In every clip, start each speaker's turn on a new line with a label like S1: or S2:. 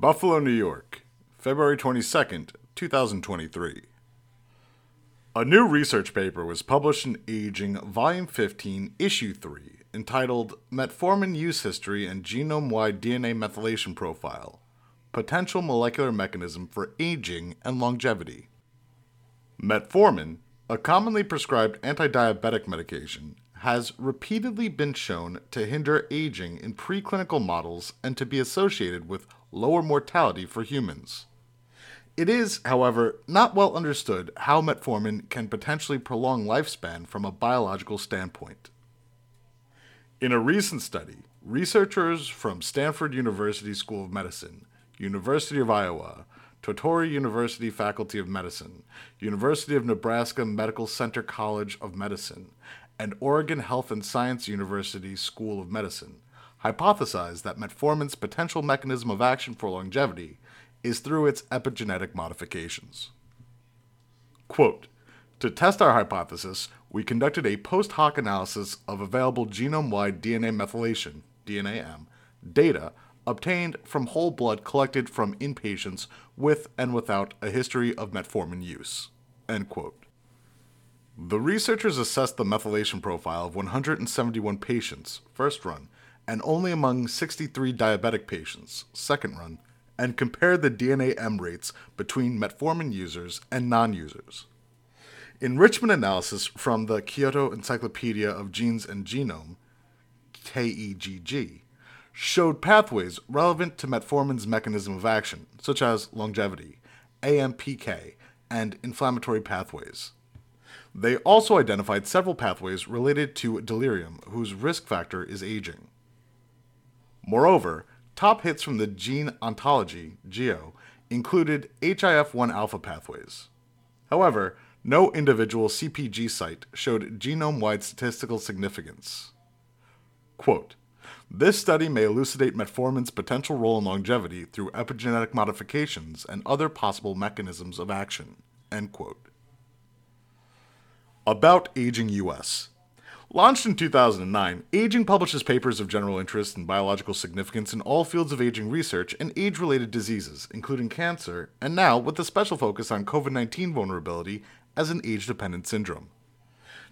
S1: Buffalo, New York, February 22nd, 2023. A new research paper was published in Aging, Volume 15, Issue 3, entitled Metformin Use History and Genome Wide DNA Methylation Profile Potential Molecular Mechanism for Aging and Longevity. Metformin, a commonly prescribed anti-diabetic medication, has repeatedly been shown to hinder aging in preclinical models and to be associated with lower mortality for humans. It is, however, not well understood how metformin can potentially prolong lifespan from a biological standpoint. In a recent study, researchers from Stanford University School of Medicine, University of Iowa, Tottori University Faculty of Medicine, University of Nebraska Medical Center College of Medicine, and Oregon Health and Science University School of Medicine hypothesized that metformin's potential mechanism of action for longevity is through its epigenetic modifications. Quote, to test our hypothesis, we conducted a post hoc analysis of available genome wide DNA methylation DNAM, data obtained from whole blood collected from inpatients with and without a history of metformin use. End quote. The researchers assessed the methylation profile of 171 patients, first run, and only among 63 diabetic patients, second run, and compared the DNA M rates between metformin users and non users. Enrichment analysis from the Kyoto Encyclopedia of Genes and Genome, KEGG, showed pathways relevant to metformin's mechanism of action, such as longevity, AMPK, and inflammatory pathways. They also identified several pathways related to delirium whose risk factor is aging. Moreover, top hits from the gene ontology, GEO, included HIF1 alpha pathways. However, no individual CPG site showed genome wide statistical significance. Quote, this study may elucidate metformin's potential role in longevity through epigenetic modifications and other possible mechanisms of action. End quote. About Aging US. Launched in 2009, Aging publishes papers of general interest and biological significance in all fields of aging research and age related diseases, including cancer, and now with a special focus on COVID 19 vulnerability as an age dependent syndrome.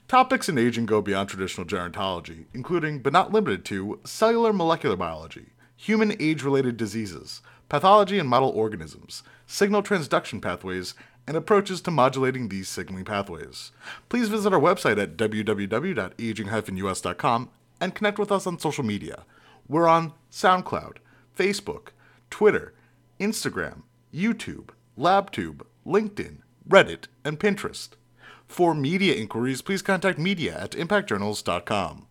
S1: Topics in aging go beyond traditional gerontology, including, but not limited to, cellular molecular biology, human age related diseases, pathology and model organisms, signal transduction pathways, and approaches to modulating these signaling pathways. Please visit our website at www.aging-us.com and connect with us on social media. We're on SoundCloud, Facebook, Twitter, Instagram, YouTube, LabTube, LinkedIn, Reddit, and Pinterest. For media inquiries, please contact media at impactjournals.com.